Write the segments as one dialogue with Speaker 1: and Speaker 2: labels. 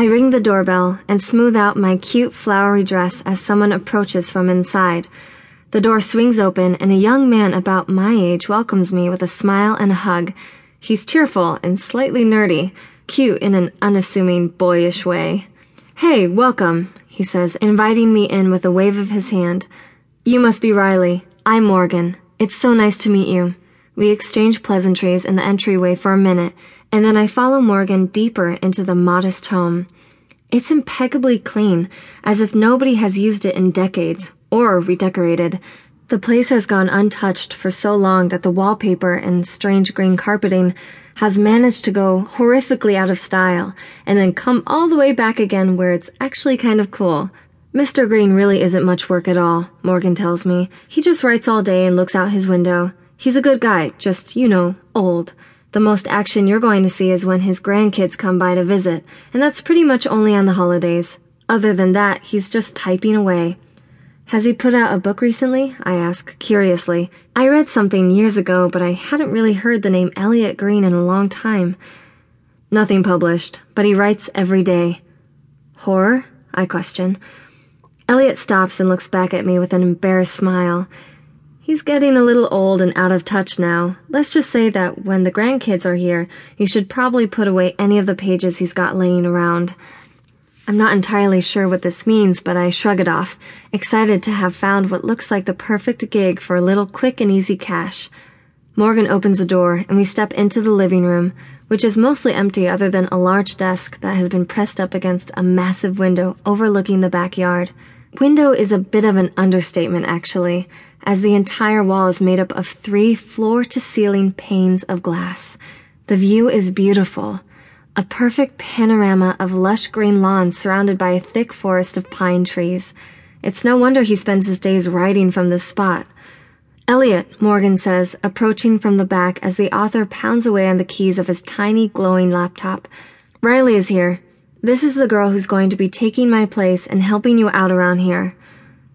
Speaker 1: I ring the doorbell and smooth out my cute flowery dress as someone approaches from inside. The door swings open and a young man about my age welcomes me with a smile and a hug. He's cheerful and slightly nerdy, cute in an unassuming, boyish way. Hey, welcome, he says, inviting me in with a wave of his hand. You must be Riley. I'm Morgan. It's so nice to meet you. We exchange pleasantries in the entryway for a minute, and then I follow Morgan deeper into the modest home. It's impeccably clean, as if nobody has used it in decades, or redecorated. The place has gone untouched for so long that the wallpaper and strange green carpeting has managed to go horrifically out of style and then come all the way back again where it's actually kind of cool. Mr. Green really isn't much work at all, Morgan tells me. He just writes all day and looks out his window. He's a good guy, just, you know, old. The most action you're going to see is when his grandkids come by to visit, and that's pretty much only on the holidays. Other than that, he's just typing away. Has he put out a book recently? I ask, curiously. I read something years ago, but I hadn't really heard the name Elliott Green in a long time. Nothing published, but he writes every day. Horror? I question. Elliott stops and looks back at me with an embarrassed smile. He's getting a little old and out of touch now. Let's just say that when the grandkids are here, you should probably put away any of the pages he's got laying around. I'm not entirely sure what this means, but I shrug it off, excited to have found what looks like the perfect gig for a little quick and easy cash. Morgan opens the door, and we step into the living room, which is mostly empty other than a large desk that has been pressed up against a massive window overlooking the backyard. Window is a bit of an understatement, actually as the entire wall is made up of three floor to ceiling panes of glass. The view is beautiful. A perfect panorama of lush green lawns surrounded by a thick forest of pine trees. It's no wonder he spends his days writing from this spot. Elliott, Morgan says, approaching from the back as the author pounds away on the keys of his tiny, glowing laptop. Riley is here. This is the girl who's going to be taking my place and helping you out around here.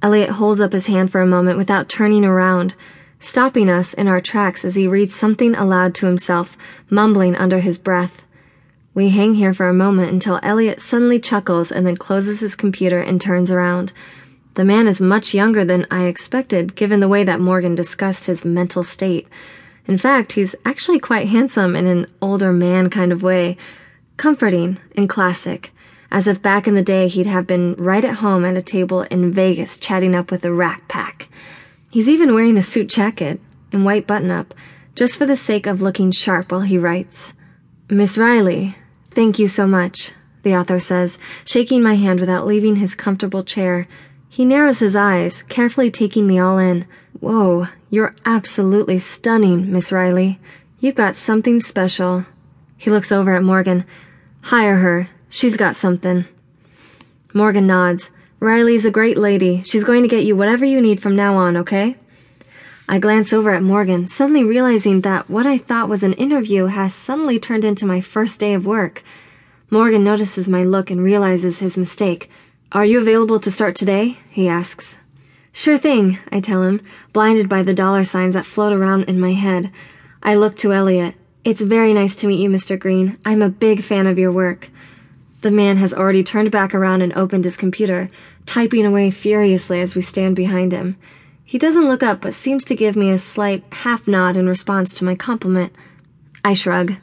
Speaker 1: Elliott holds up his hand for a moment without turning around, stopping us in our tracks as he reads something aloud to himself, mumbling under his breath. We hang here for a moment until Elliott suddenly chuckles and then closes his computer and turns around. The man is much younger than I expected, given the way that Morgan discussed his mental state. In fact, he's actually quite handsome in an older man kind of way, comforting and classic as if back in the day he'd have been right at home at a table in Vegas chatting up with a Rat Pack. He's even wearing a suit jacket and white button up, just for the sake of looking sharp while he writes. Miss Riley, thank you so much, the author says, shaking my hand without leaving his comfortable chair. He narrows his eyes, carefully taking me all in. Whoa, you're absolutely stunning, Miss Riley. You've got something special. He looks over at Morgan. Hire her. She's got something. Morgan nods. Riley's a great lady. She's going to get you whatever you need from now on, okay? I glance over at Morgan, suddenly realizing that what I thought was an interview has suddenly turned into my first day of work. Morgan notices my look and realizes his mistake. Are you available to start today? he asks. Sure thing, I tell him, blinded by the dollar signs that float around in my head. I look to Elliott. It's very nice to meet you, Mr. Green. I'm a big fan of your work. The man has already turned back around and opened his computer, typing away furiously as we stand behind him. He doesn't look up, but seems to give me a slight half nod in response to my compliment. I shrug.